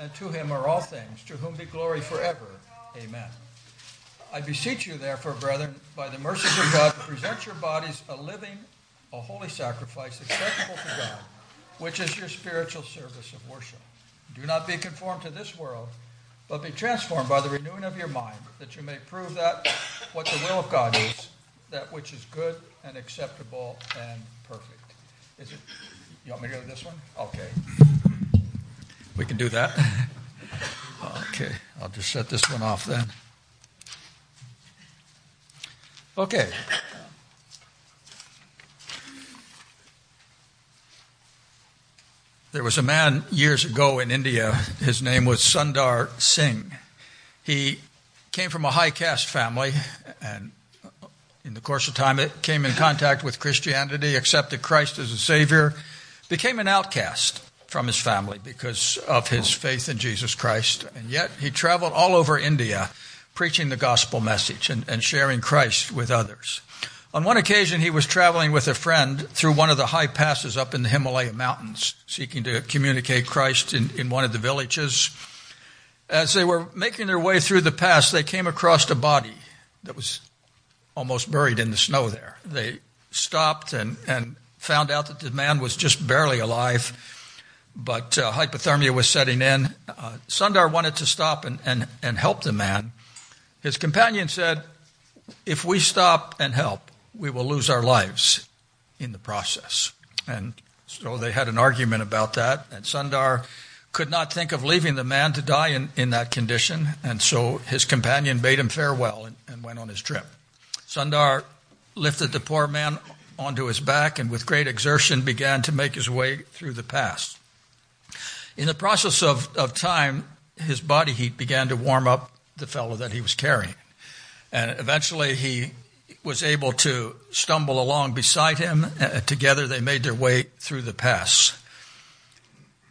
and to him are all things, to whom be glory forever. Amen. I beseech you, therefore, brethren, by the mercies of God, to present your bodies a living, a holy sacrifice, acceptable to God, which is your spiritual service of worship. Do not be conformed to this world, but be transformed by the renewing of your mind, that you may prove that what the will of God is, that which is good and acceptable and perfect. Is it? You want me to go to this one? Okay. We can do that. Okay, I'll just set this one off then. Okay. There was a man years ago in India. His name was Sundar Singh. He came from a high caste family, and in the course of time, it came in contact with Christianity, accepted Christ as a Savior, became an outcast from his family because of his faith in Jesus Christ. And yet, he traveled all over India preaching the gospel message and, and sharing Christ with others. On one occasion, he was traveling with a friend through one of the high passes up in the Himalaya mountains, seeking to communicate Christ in, in one of the villages. As they were making their way through the pass, they came across a body that was almost buried in the snow there. They stopped and, and found out that the man was just barely alive, but uh, hypothermia was setting in. Uh, Sundar wanted to stop and, and, and help the man. His companion said, If we stop and help, we will lose our lives in the process. And so they had an argument about that. And Sundar could not think of leaving the man to die in, in that condition. And so his companion bade him farewell and, and went on his trip. Sundar lifted the poor man onto his back and with great exertion began to make his way through the pass. In the process of, of time, his body heat began to warm up the fellow that he was carrying. And eventually he was able to stumble along beside him. Uh, together they made their way through the pass.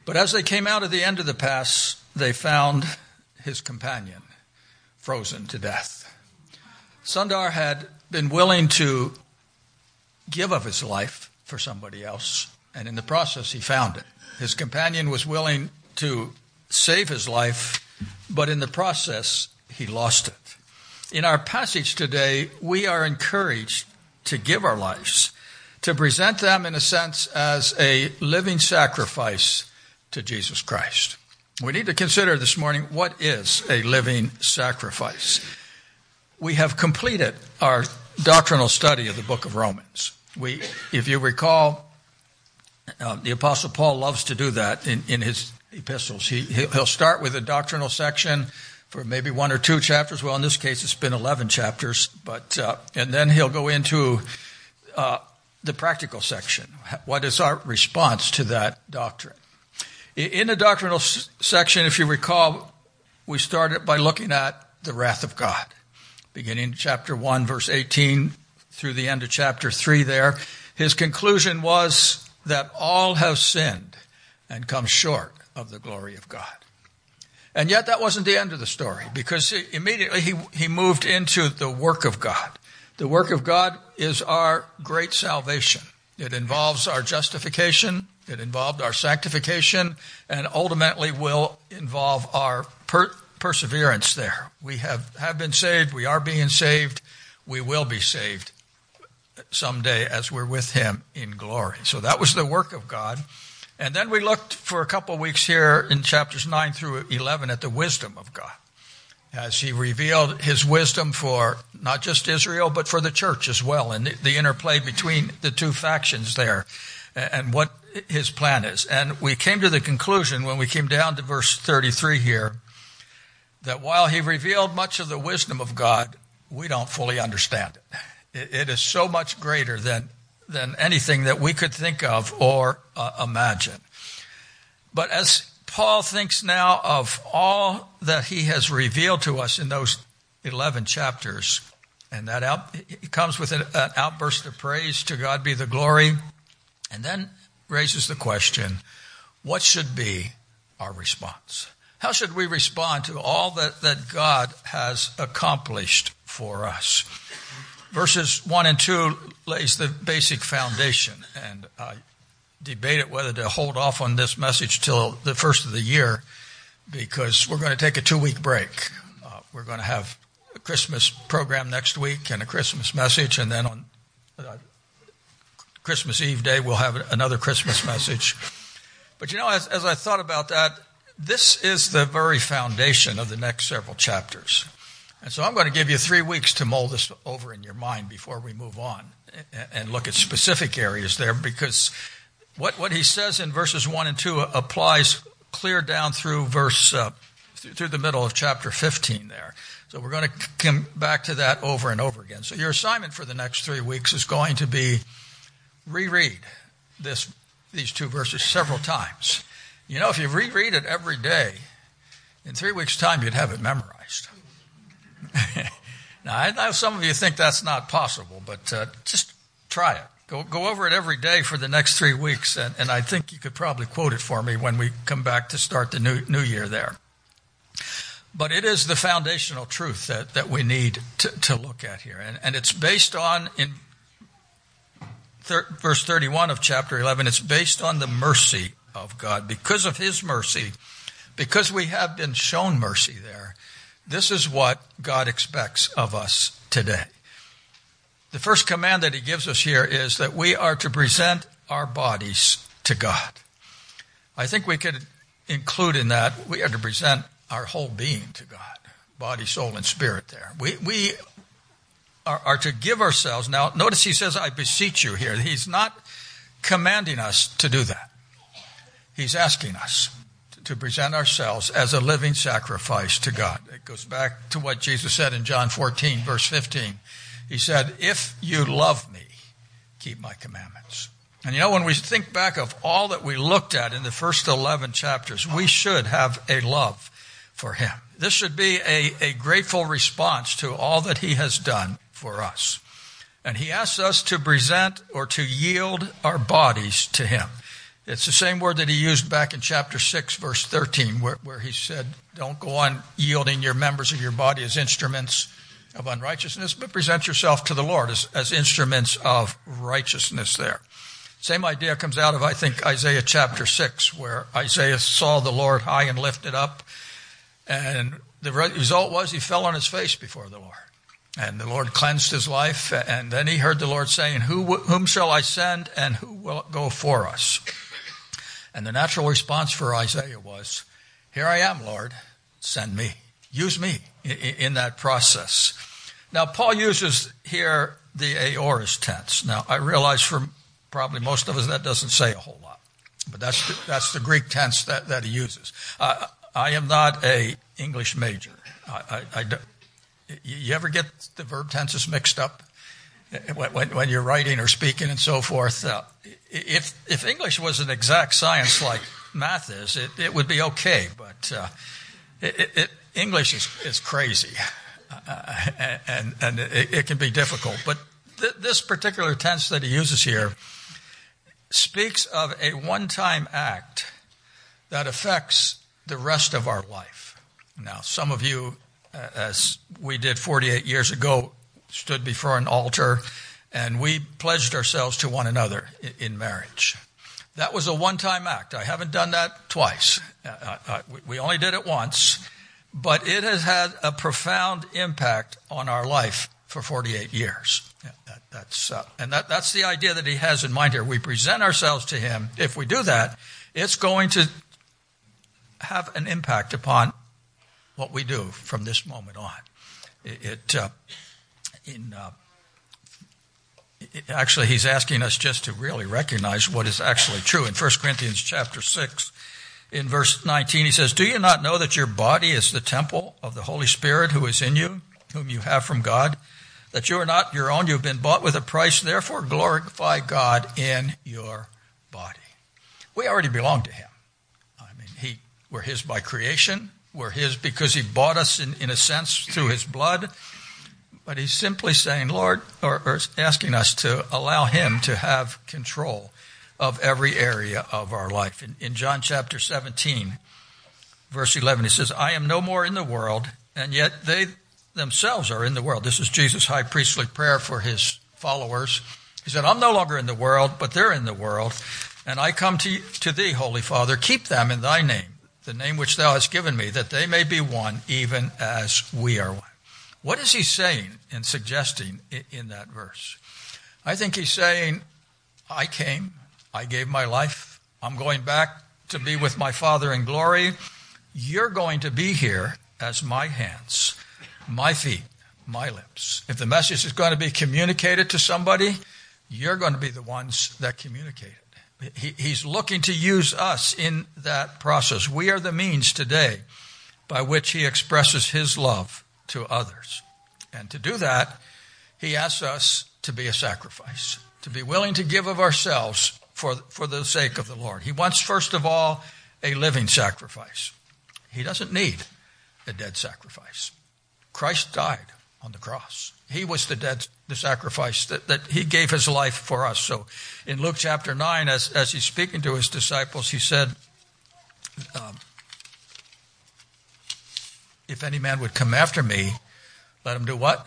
But as they came out of the end of the pass, they found his companion frozen to death. Sundar had been willing to give of his life for somebody else, and in the process, he found it. His companion was willing to save his life, but in the process, he lost it. In our passage today, we are encouraged to give our lives, to present them in a sense as a living sacrifice to Jesus Christ. We need to consider this morning what is a living sacrifice. We have completed our doctrinal study of the book of Romans. We, if you recall, uh, the Apostle Paul loves to do that in, in his epistles. He, he'll start with a doctrinal section for maybe one or two chapters. Well, in this case, it's been 11 chapters, but, uh, and then he'll go into, uh, the practical section. What is our response to that doctrine? In the doctrinal s- section, if you recall, we started by looking at the wrath of God. Beginning chapter 1, verse 18 through the end of chapter 3 there, his conclusion was that all have sinned and come short of the glory of God. And yet that wasn't the end of the story because immediately he, he moved into the work of God. The work of God is our great salvation. It involves our justification. It involved our sanctification and ultimately will involve our per- perseverance there. We have, have been saved. We are being saved. We will be saved someday as we're with him in glory. So that was the work of God. And then we looked for a couple of weeks here in chapters 9 through 11 at the wisdom of God as he revealed his wisdom for not just Israel, but for the church as well, and the, interplay between the two factions there and what his plan is. And we came to the conclusion when we came down to verse 33 here that while he revealed much of the wisdom of God, we don't fully understand it. It, is so much greater than than anything that we could think of or uh, imagine. But as Paul thinks now of all that he has revealed to us in those 11 chapters, and that out, comes with an, an outburst of praise to God be the glory, and then raises the question, what should be our response? How should we respond to all that, that God has accomplished for us? Verses 1 and 2 lays the basic foundation and I debated whether to hold off on this message till the first of the year because we're going to take a two week break. Uh, we're going to have a Christmas program next week and a Christmas message, and then on uh, Christmas Eve day, we'll have another Christmas message. But you know, as, as I thought about that, this is the very foundation of the next several chapters. And so I'm going to give you three weeks to mull this over in your mind before we move on and look at specific areas there because what, what he says in verses 1 and 2 applies clear down through verse, uh, through the middle of chapter 15 there. So we're going to come back to that over and over again. So your assignment for the next three weeks is going to be reread this, these two verses several times. You know, if you reread it every day, in three weeks' time, you'd have it memorized. now, I know some of you think that's not possible, but uh, just try it. Go, go over it every day for the next three weeks, and, and I think you could probably quote it for me when we come back to start the new, new year there. But it is the foundational truth that, that we need to, to look at here. And, and it's based on, in thir- verse 31 of chapter 11, it's based on the mercy of God. Because of His mercy, because we have been shown mercy there, this is what God expects of us today. The first command that He gives us here is that we are to present our bodies to God. I think we could include in that we are to present our whole being to God body, soul, and spirit there. We, we are, are to give ourselves. Now, notice he says, I beseech you here. He's not commanding us to do that. He's asking us to present ourselves as a living sacrifice to God. It goes back to what Jesus said in John 14, verse 15. He said, If you love me, keep my commandments. And you know, when we think back of all that we looked at in the first 11 chapters, we should have a love for him. This should be a, a grateful response to all that he has done for us. And he asks us to present or to yield our bodies to him. It's the same word that he used back in chapter 6, verse 13, where, where he said, Don't go on yielding your members of your body as instruments of unrighteousness, but present yourself to the Lord as, as instruments of righteousness there. Same idea comes out of, I think, Isaiah chapter 6, where Isaiah saw the Lord high and lifted up, and the result was he fell on his face before the Lord. And the Lord cleansed his life, and then he heard the Lord saying, Who, Whom shall I send, and who will go for us? And the natural response for Isaiah was, Here I am, Lord, send me. Use me in that process. Now, Paul uses here the aorist tense. Now, I realize for probably most of us that doesn't say a whole lot, but that's the, that's the Greek tense that, that he uses. Uh, I am not a English major. I, I, I, you ever get the verb tenses mixed up? When, when, you're writing or speaking and so forth. Uh, if, if English was an exact science like math is, it, it would be okay, but uh, it, it, English is, is crazy. Uh, and and it, can be difficult. But th- this particular tense that he uses here speaks of a one time act that affects the rest of our life. Now, some of you, uh, as we did 48 years ago, stood before an altar and we pledged ourselves to one another in marriage. That was a one time act. I haven't done that twice. Uh, uh, we only did it once, but it has had a profound impact on our life for 48 years. That's, uh, and that, that's the idea that he has in mind here. We present ourselves to him. If we do that, it's going to have an impact upon what we do from this moment on. It, it uh, in uh, actually he's asking us just to really recognize what is actually true. In 1 corinthians chapter 6 in verse 19 he says do you not know that your body is the temple of the holy spirit who is in you whom you have from god? That you are not your own. You've been bought with a price. Therefore glorify god in your body. We already belong to him. I mean he we're his by creation. We're his because he bought us in, in a sense through his blood but he's simply saying, Lord, or, or asking us to allow him to have control of every area of our life. In, in John chapter 17, verse 11, he says, I am no more in the world, and yet they themselves are in the world. This is Jesus' high priestly prayer for his followers. He said, I'm no longer in the world, but they're in the world, and I come to, to thee, Holy Father. Keep them in thy name, the name which thou hast given me, that they may be one, even as we are one. What is he saying and suggesting in that verse? I think he's saying, I came, I gave my life, I'm going back to be with my Father in glory. You're going to be here as my hands, my feet, my lips. If the message is going to be communicated to somebody, you're going to be the ones that communicate it. He, he's looking to use us in that process. We are the means today by which he expresses his love to others. And to do that, he asks us to be a sacrifice, to be willing to give of ourselves for, for the sake of the Lord. He wants, first of all, a living sacrifice. He doesn't need a dead sacrifice. Christ died on the cross. He was the dead, the sacrifice that, that he gave his life for us. So in Luke chapter 9, as, as he's speaking to his disciples, he said, um, If any man would come after me, let him do what?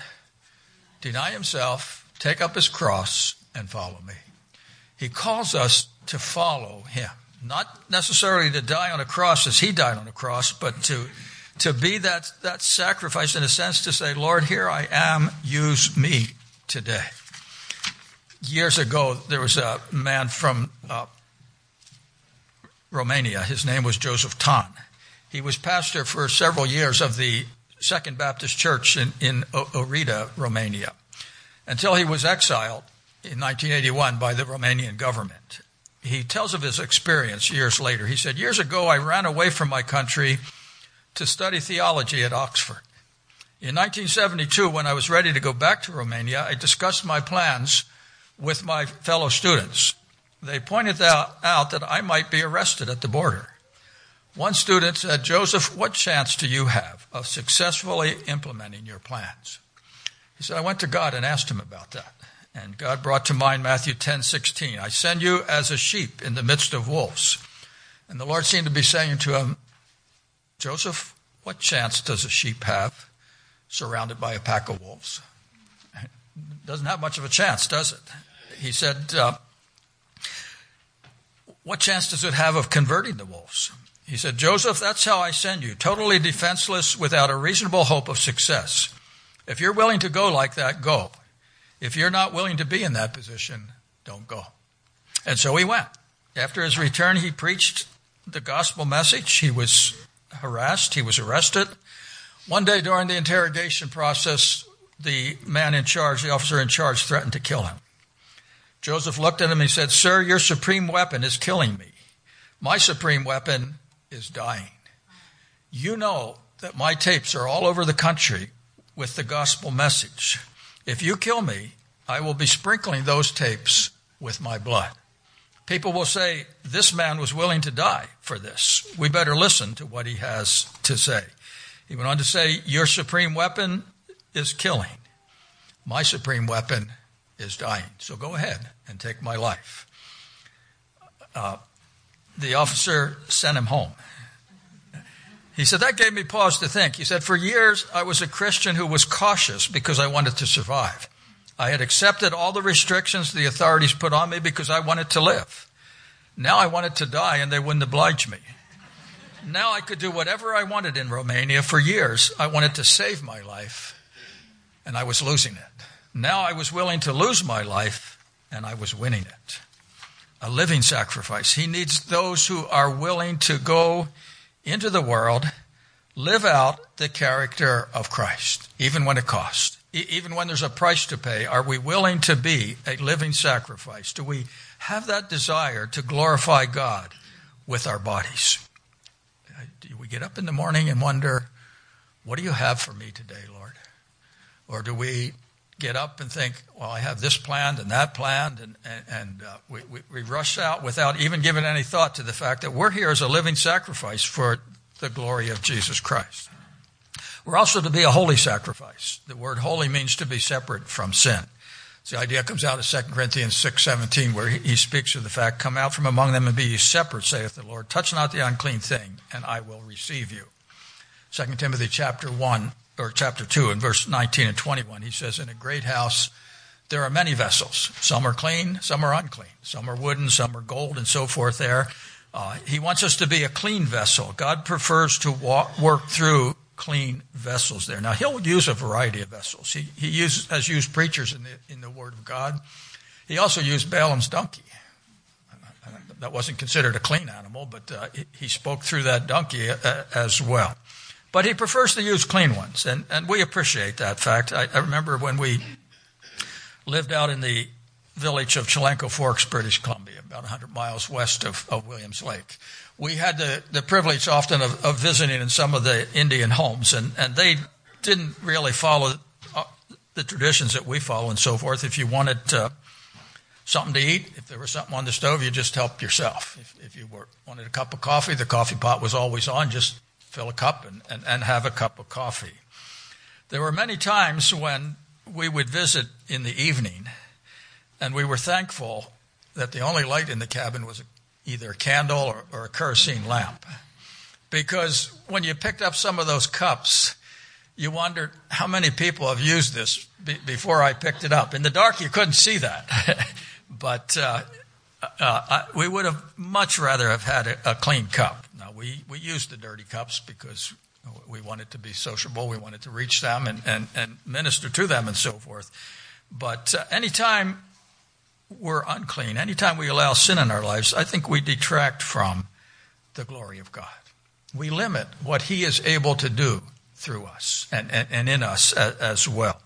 Deny himself, take up his cross, and follow me. He calls us to follow him. Not necessarily to die on a cross as he died on a cross, but to to be that, that sacrifice in a sense to say, Lord, here I am, use me today. Years ago, there was a man from uh, Romania. His name was Joseph Tson. He was pastor for several years of the Second Baptist Church in, in Romania, until he was exiled in 1981 by the Romanian government. He tells of his experience years later. He said, Years ago, I ran away from my country to study theology at Oxford. In 1972, when I was ready to go back to Romania, I discussed my plans with my fellow students. They pointed out that I might be arrested at the border. One student said, Joseph, what chance do you have of successfully implementing your plans? He said, I went to God and asked him about that. And God brought to mind Matthew 10, 16. I send you as a sheep in the midst of wolves. And the Lord seemed to be saying to him, Joseph, what chance does a sheep have surrounded by a pack of wolves? Doesn't have much of a chance, does it? He said, uh, What chance does it have of converting the wolves? He said, Joseph, that's how I send you, totally defenseless, without a reasonable hope of success. If you're willing to go like that, go. If you're not willing to be in that position, don't go. And so he went. After his return, he preached the gospel message. He was harassed. He was arrested. One day during the interrogation process, the man in charge, the officer in charge, threatened to kill him. Joseph looked at him and he said, Sir, your supreme weapon is killing me. My supreme weapon is dying. You know that my tapes are all over the country with the gospel message. If you kill me, I will be sprinkling those tapes with my blood. People will say, This man was willing to die for this. We better listen to what he has to say. He went on to say, Your supreme weapon is killing. My supreme weapon is dying. So go ahead and take my life. Uh, the officer sent him home. He said, That gave me pause to think. He said, For years, I was a Christian who was cautious because I wanted to survive. I had accepted all the restrictions the authorities put on me because I wanted to live. Now I wanted to die and they wouldn't oblige me. Now I could do whatever I wanted in Romania. For years, I wanted to save my life and I was losing it. Now I was willing to lose my life and I was winning it. A living sacrifice. He needs those who are willing to go into the world, live out the character of Christ, even when it costs even when there's a price to pay, are we willing to be a living sacrifice? Do we have that desire to glorify God with our bodies? Do we get up in the morning and wonder, what do you have for me today, Lord? Or do we get up and think, well, I have this planned and that planned, and, and, and uh, we, we, we rush out without even giving any thought to the fact that we're here as a living sacrifice for the glory of Jesus Christ. We're also to be a holy sacrifice. The word holy means to be separate from sin. The idea comes out of 2 Corinthians 6.17 where he speaks of the fact, come out from among them and be ye separate, saith the Lord. Touch not the unclean thing, and I will receive you. 2 Timothy chapter 1, or chapter 2 and verse 19 and 21, he says, in a great house there are many vessels. Some are clean, some are unclean. Some are wooden, some are gold, and so forth there. Uh, he wants us to be a clean vessel. God prefers to walk, work through clean vessels there. Now, he'll use a variety of vessels. He, he uses, has used preachers in the, in the Word of God. He also used Balaam's donkey. That wasn't considered a clean animal, but uh, he spoke through that donkey uh, as well. But he prefers to use clean ones, and, and we appreciate that fact. I, I remember when we lived out in the village of Chilanko Forks, British Columbia, about 100 miles west of, of Williams Lake. We had the, the privilege often of, of visiting in some of the Indian homes, and, and they didn't really follow uh, the traditions that we follow and so forth. If you wanted uh, something to eat, if there was something on the stove, you just helped yourself. If, if you were, wanted a cup of coffee, the coffee pot was always on. Just fill a cup and, and, and have a cup of coffee. There were many times when we would visit in the evening, and we were thankful that the only light in the cabin was either a candle or, or a kerosene lamp. Because when you picked up some of those cups, you wondered how many people have used this be- before I picked it up. In the dark, you couldn't see that. but uh, uh, I, we would have much rather have had a, a, clean cup. Now, we, we used the dirty cups because we wanted to be sociable. We wanted to reach them and, and, and minister to them and so forth. But uh, anytime we're unclean, anytime we allow sin in our lives, I think we detract from the glory of God. We limit what He is able to do through us and, and, and in us as, as, well.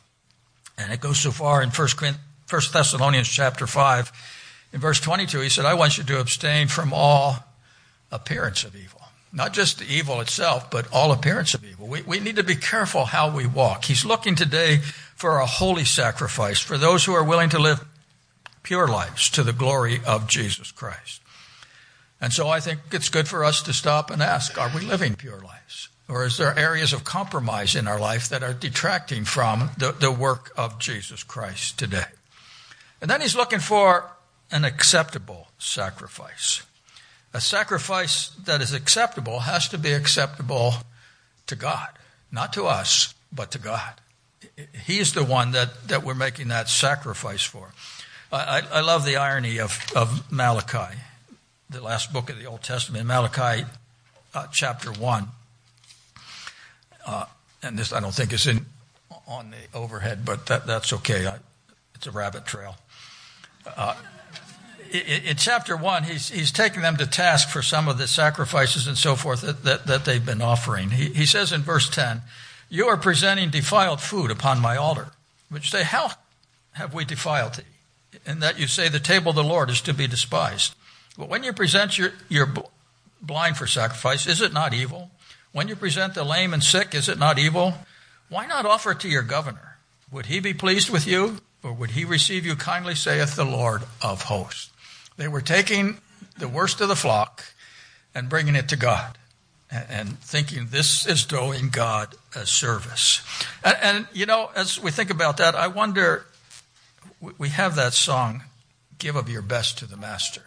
And it goes so far in 1 Thessalonians chapter 5, in verse 22, he said, I want you to abstain from all appearance of evil. Not just the evil itself, but all appearance of evil. We, we need to be careful how we walk. He's looking today for a holy sacrifice, for those who are willing to live pure lives to the glory of Jesus Christ. And so I think it's good for us to stop and ask, are we living pure lives? Or is there areas of compromise in our life that are detracting from the, the work of Jesus Christ today? And then he's looking for an acceptable sacrifice. A sacrifice that is acceptable has to be acceptable to God, not to us, but to God. He's the one that, that we're making that sacrifice for. I, I love the irony of, of Malachi, the last book of the Old Testament, Malachi uh, chapter 1. Uh, and this I don't think is in on the overhead, but that, that's okay. I, it's a rabbit trail. Uh, in, chapter 1, he's, he's taking them to task for some of the sacrifices and so forth that, that, that they've been offering. He, he says in verse 10, You are presenting defiled food upon my altar. Which say, How have we defiled thee? In that you say the table of the Lord is to be despised. But when you present your, your blind for sacrifice, is it not evil? When you present the lame and sick, is it not evil? Why not offer it to your governor? Would he be pleased with you, or would he receive you kindly, saith the Lord of hosts? They were taking the worst of the flock and bringing it to God and, thinking this is doing God a service. And, and, you know, as we think about that, I wonder we have that song, Give of Your Best to the Master.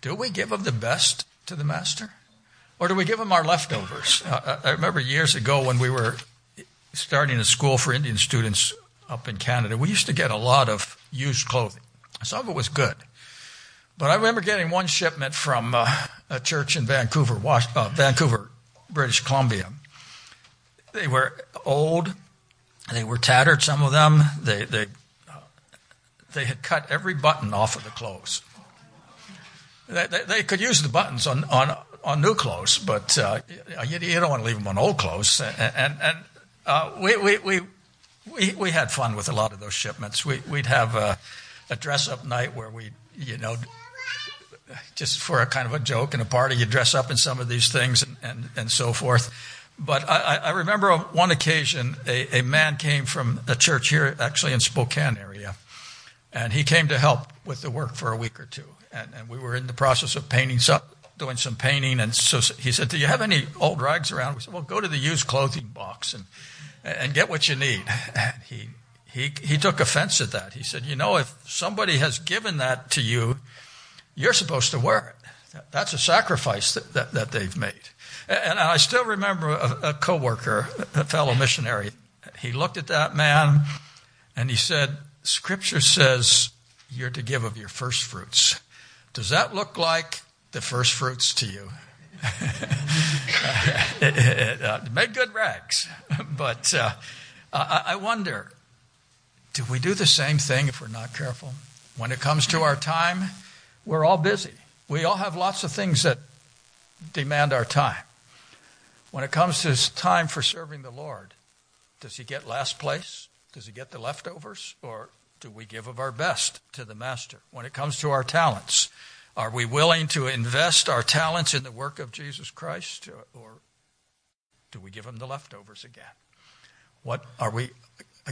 Do we give of the best to the Master? Or do we give them our leftovers? I remember years ago when we were starting a school for Indian students up in Canada, we used to get a lot of used clothing. Some of it was good. But I remember getting one shipment from uh, a church in Vancouver, uh, Vancouver, British Columbia. They were old, they were tattered, some of them. They, they, uh, they had cut every button off of the clothes. They, they, they could use the buttons on, on on new clothes, but uh, you, you, don't want to leave them on old clothes. And, and, and uh, we, we, we, we, we had fun with a lot of those shipments. We, we'd have a, a dress up night where we, you know, just for a kind of a joke and a party, you dress up in some of these things and, and, and so forth. But I, I remember on one occasion, a, a man came from a church here, actually in Spokane area, and he came to help with the work for a week or two. And, and we were in the process of painting doing some painting, and so he said, "Do you have any old rags around?" We said, "Well, go to the used clothing box and and get what you need." And he he he took offense at that. He said, "You know, if somebody has given that to you, you're supposed to wear it. That's a sacrifice that that, that they've made." And I still remember a, a coworker, a fellow missionary. He looked at that man, and he said, "Scripture says." You're to give of your first fruits. Does that look like the first fruits to you. it, it, uh, made good rags. but uh, I, I wonder do we do the same thing if we're not careful? When it comes to our time, we're all busy. We all have lots of things that demand our time. When it comes to time for serving the Lord, does he get last place? Does he get the leftovers? Or do we give of our best to the Master? When it comes to our talents, are we willing to invest our talents in the work of Jesus Christ? Or do we give him the leftovers again? What are we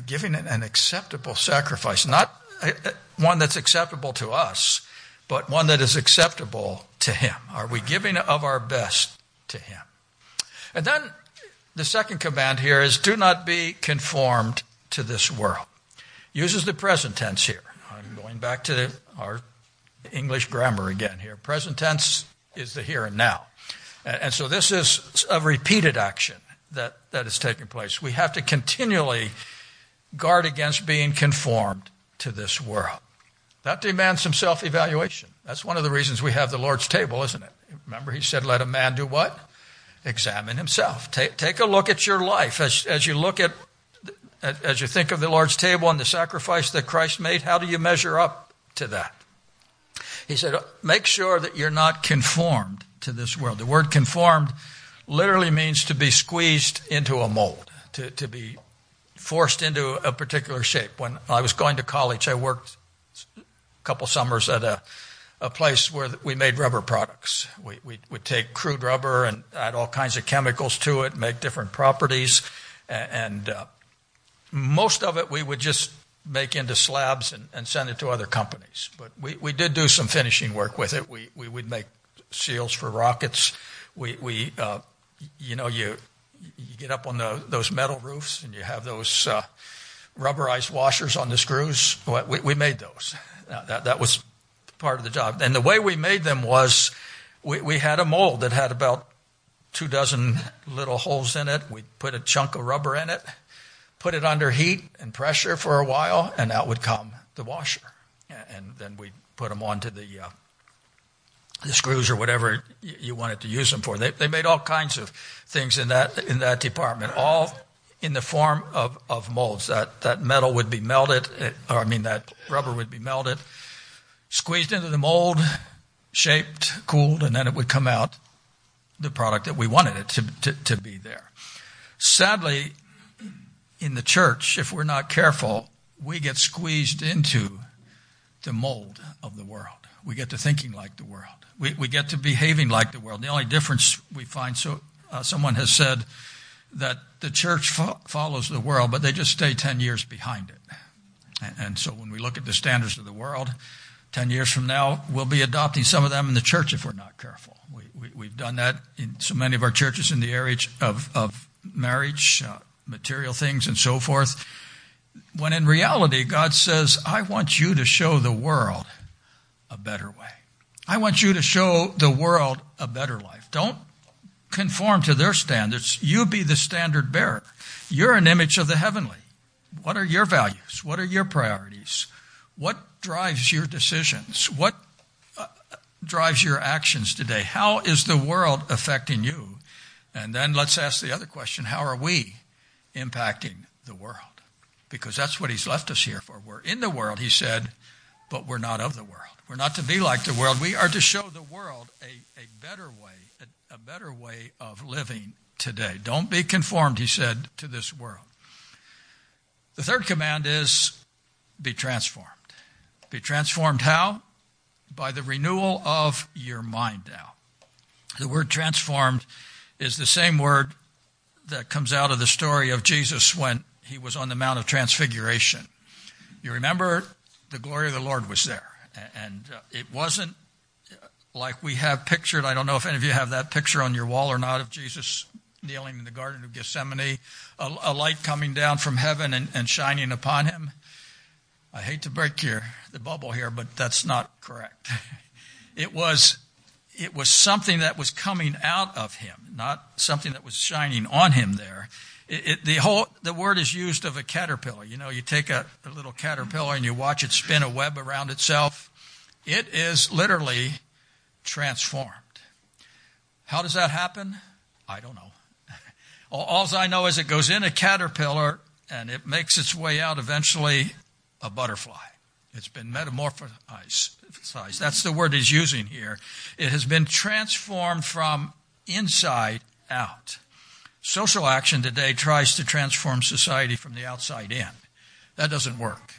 giving an acceptable sacrifice? Not uh, uh, one that's acceptable to us, but one that is acceptable to him. Are we giving of our best to him? And then the second command here is do not be conformed to this world. Uses the present tense here. I'm going back to our English grammar again here. Present tense is the here and now. And so this is a repeated action that, that is taking place. We have to continually guard against being conformed to this world. That demands some self evaluation. That's one of the reasons we have the Lord's table, isn't it? Remember, he said, let a man do what? Examine himself. Take, take a look at your life as, as you look at, as you think of the Lord's table and the sacrifice that Christ made. How do you measure up to that? He said, make sure that you're not conformed to this world. The word conformed literally means to be squeezed into a mold, to, to be forced into a particular shape. When I was going to college, I worked couple summers at a, a place where we made rubber products. We, we would take crude rubber and add all kinds of chemicals to it, make different properties, and, uh, most of it we would just make into slabs and, and, send it to other companies. But we, we did do some finishing work with it. We, we would make seals for rockets. We, we uh, you know, you you get up on the, those metal roofs and you have those uh, rubberized washers on the screws. We, we made those. That, that was part of the job. And the way we made them was we, we had a mold that had about two dozen little holes in it. We put a chunk of rubber in it, put it under heat and pressure for a while, and out would come the washer. And then we put them onto the uh, the screws or whatever you wanted to use them for. They, they made all kinds of things in that in that department, all in the form of, of molds. That that metal would be melted, eh, or I mean that rubber would be melted, squeezed into the mold, shaped, cooled, and then it would come out the product that we wanted it to, to, to be there. Sadly, in the church, if we're not careful, we get squeezed into the mold of the world. We get to thinking like the world. We, we get to behaving like the world. The only difference we find, so uh, someone has said that the church fo- follows the world, but they just stay 10 years behind it. And, and so when we look at the standards of the world, 10 years from now, we'll be adopting some of them in the church if we're not careful. We, we, have done that in so many of our churches in the area of, of marriage, uh, material things, and so forth. When in reality, God says, I want you to show the world a better way. I want you to show the world a better life. Don't conform to their standards. You be the standard bearer. You're an image of the heavenly. What are your values? What are your priorities? What drives your decisions? What uh, drives your actions today? How is the world affecting you? And then let's ask the other question how are we impacting the world? Because that's what he's left us here for. We're in the world, he said, but we're not of the world. We're not to be like the world. We are to show the world a, a better way, a, better way of living today. Don't be conformed, he said, to this world. The third command is be transformed. Be transformed how? By the renewal of your mind now. The word transformed is the same word that comes out of the story of Jesus when he was on the Mount of Transfiguration. You remember the glory of the Lord was there. And uh, it wasn't like we have pictured. I don't know if any of you have that picture on your wall or not of Jesus kneeling in the Garden of Gethsemane, a, a light coming down from heaven and, and, shining upon him. I hate to break your, the bubble here, but that's not correct. It was, it was something that was coming out of him, not something that was shining on him there. It, it, the whole the word is used of a caterpillar. You know, you take a, a little caterpillar and you watch it spin a web around itself. It is literally transformed. How does that happen? I don't know. All I know is it goes in a caterpillar and it makes its way out eventually a butterfly. It's been metamorphosized. That's the word he's using here. It has been transformed from inside out. Social action today tries to transform society from the outside in. That doesn't work.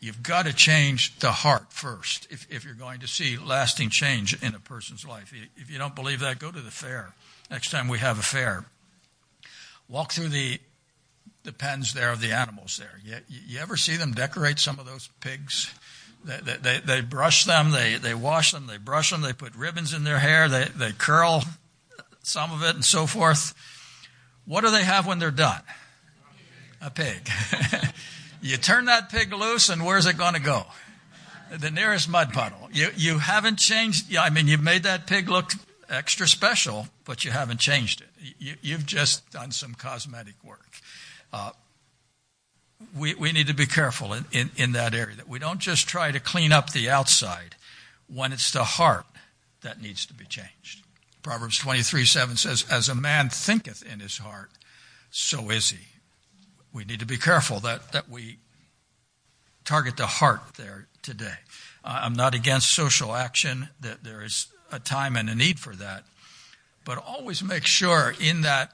You've got to change the heart first if, if you're going to see lasting change in a person's life. If you don't believe that, go to the fair. Next time we have a fair, walk through the the pens there of the animals there. You, you ever see them decorate some of those pigs? They, they, they, brush them, they, they wash them, they brush them, they put ribbons in their hair, they, they curl some of it and so forth. What do they have when they're done? A pig. you turn that pig loose, and where's it going to go? The nearest mud puddle. You, you haven't changed, I mean, you've made that pig look extra special, but you haven't changed it. You, you've just done some cosmetic work. Uh, we, we need to be careful in, in, in that area that we don't just try to clean up the outside when it's the heart that needs to be changed. Proverbs 23 7 says, As a man thinketh in his heart, so is he. We need to be careful that, that we target the heart there today. Uh, I'm not against social action, that there is a time and a need for that. But always make sure in that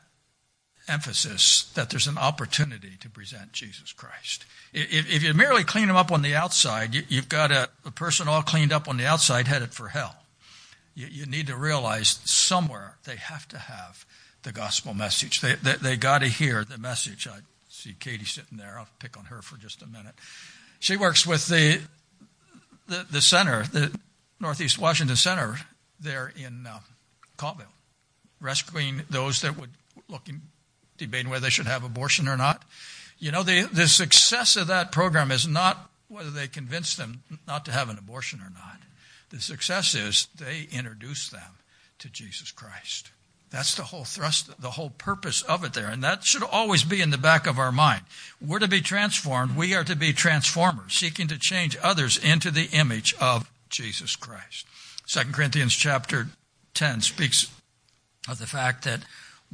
emphasis that there's an opportunity to present Jesus Christ. If, if you merely clean them up on the outside, you, have got a, a, person all cleaned up on the outside headed for hell. You, you, need to realize somewhere they have to have the gospel message. They, they, they got to hear the message. I see Katie sitting there. I'll pick on her for just a minute. She works with the, the, the center, the Northeast Washington Center there in uh, Colville, rescuing those that would looking debating whether they should have abortion or not. You know, the, the success of that program is not whether they convince them not to have an abortion or not. The success is they introduce them to Jesus Christ. That's the whole thrust, the whole purpose of it there. And that should always be in the back of our mind. We're to be transformed. We are to be transformers, seeking to change others into the image of Jesus Christ. 2 Corinthians chapter 10 speaks of the fact that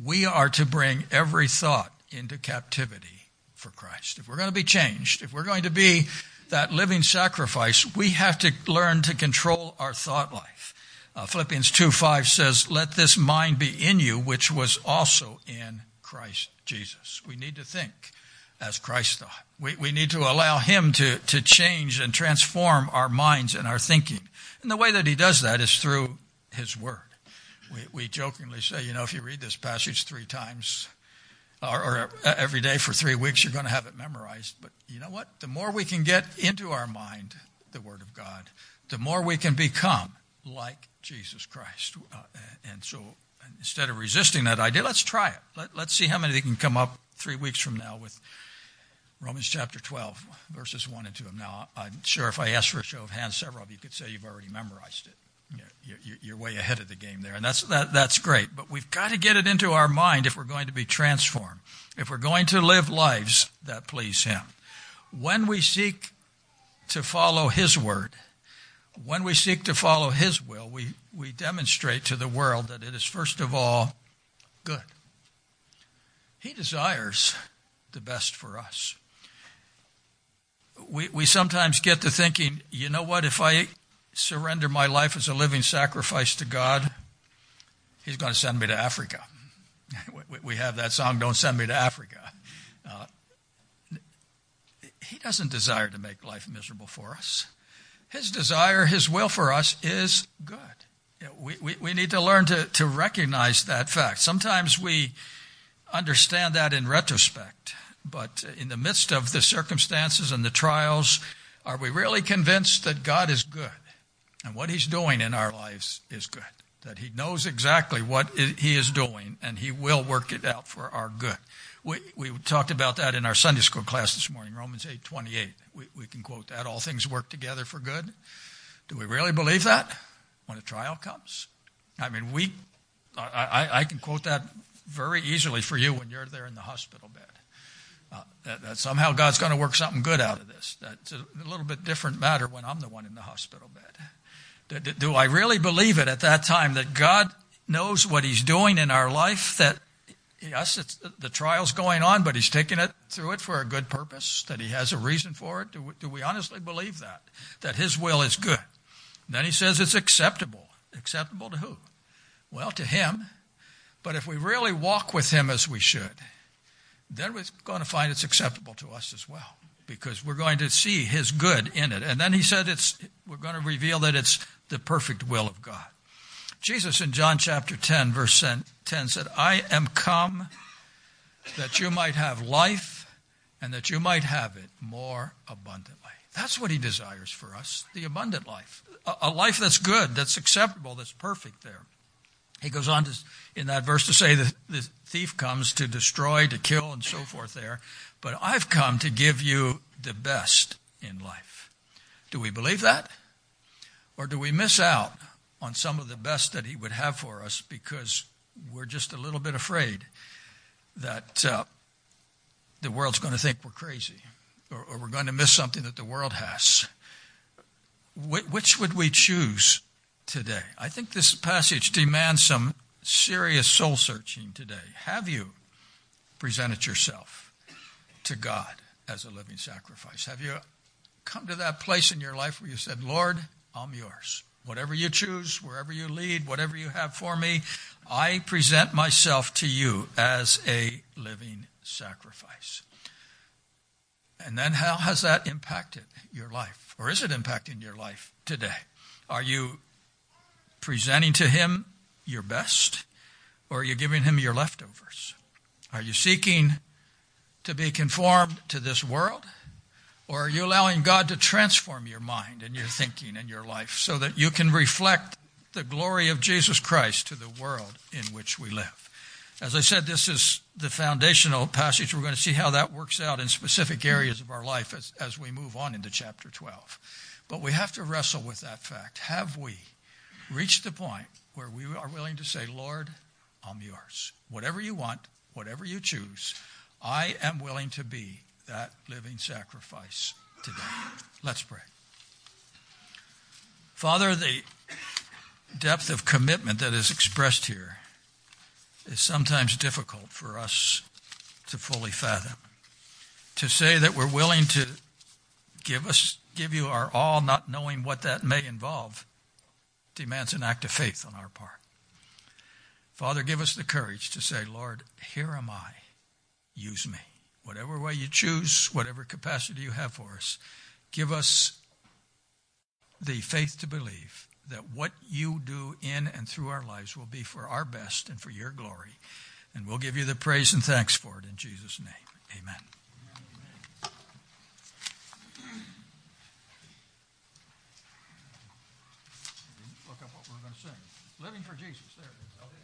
we are to bring every thought into captivity for Christ. If we're going to be changed, if we're going to be that living sacrifice, we have to learn to control our thought life. Uh, Philippians 2 5 says, Let this mind be in you, which was also in Christ Jesus. We need to think as Christ thought. We, we need to allow Him to, to change and transform our minds and our thinking. And the way that He does that is through His Word we, we jokingly say, you know, if you read this passage three times or, or every day for three weeks, you're going to have it memorized. But you know what? The more we can get into our mind the Word of God, the more we can become like Jesus Christ. Uh, and so instead of resisting that idea, let's try it. Let, let's see how many can come up three weeks from now with Romans chapter 12, verses 1 and 2. Now, I'm sure if I asked for a show of hands, several of you could say you've already memorized it you're, you're, way ahead of the game there, and that's that, that's great. But we've got to get it into our mind if we're going to be transformed, if we're going to live lives that please Him. When we seek to follow His word, when we seek to follow His will, we we demonstrate to the world that it is first of all good. He desires the best for us. We, we sometimes get to thinking, you know what, if I surrender my life as a living sacrifice to God, He's going to send me to Africa. we have that song, Don't Send Me to Africa. Uh, he doesn't desire to make life miserable for us. His desire, His will for us is good. We, we, we need to learn to, to recognize that fact. Sometimes we understand that in retrospect, but in the midst of the circumstances and the trials, are we really convinced that God is good? And what he's doing in our lives is good. That he knows exactly what he is doing and he will work it out for our good. We, we talked about that in our Sunday school class this morning, Romans 8 28. We, we can quote that. All things work together for good. Do we really believe that when a trial comes? I mean, we, I, I, I can quote that very easily for you when you're there in the hospital bed. Uh, that, that, somehow God's going to work something good out of this. That's a, a little bit different matter when I'm the one in the hospital bed. Do I really believe it at that time that God knows what He's doing in our life? That yes, the trial's going on, but He's taking it through it for a good purpose. That He has a reason for it. Do we honestly believe that? That His will is good. Then He says it's acceptable. Acceptable to who? Well, to Him. But if we really walk with Him as we should, then we're going to find it's acceptable to us as well because we're going to see his good in it. And then he said it's we're going to reveal that it's the perfect will of God. Jesus in John chapter 10 verse 10 said, "I am come that you might have life and that you might have it more abundantly." That's what he desires for us, the abundant life. A, life that's good, that's acceptable, that's perfect there. He goes on to, in that verse to say that the thief comes to destroy, to kill, and so forth there. But I've come to give you the best in life. Do we believe that? Or do we miss out on some of the best that he would have for us because we're just a little bit afraid that uh, the world's going to think we're crazy or, or, we're going to miss something that the world has? Wh- which would we choose today? I think this passage demands some serious soul searching today. Have you presented yourself to God as a living sacrifice? Have you come to that place in your life where you said, Lord, I'm yours? Whatever you choose, wherever you lead, whatever you have for me, I present myself to you as a living sacrifice. And then how has that impacted your life? Or is it impacting your life today? Are you presenting to Him your best? Or are you giving Him your leftovers? Are you seeking to be conformed to this world? Or are you allowing God to transform your mind and your thinking and your life so that you can reflect the glory of Jesus Christ to the world in which we live? As I said, this is the foundational passage. We're going to see how that works out in specific areas of our life as, as we move on into chapter 12. But we have to wrestle with that fact. Have we reached the point where we are willing to say, Lord, I'm yours. Whatever you want, whatever you choose, I am willing to be that living sacrifice today. Let's pray. Father, the depth of commitment that is expressed here is sometimes difficult for us to fully fathom. To say that we're willing to give us give you our all, not knowing what that may involve, demands an act of faith on our part. Father, give us the courage to say, Lord, here am I. Use me. Whatever way you choose, whatever capacity you have for us, give us the faith to believe that what you do in and through our lives will be for our best and for your glory. And we'll give you the praise and thanks for it in Jesus' name. Amen. Living for Jesus. There it is.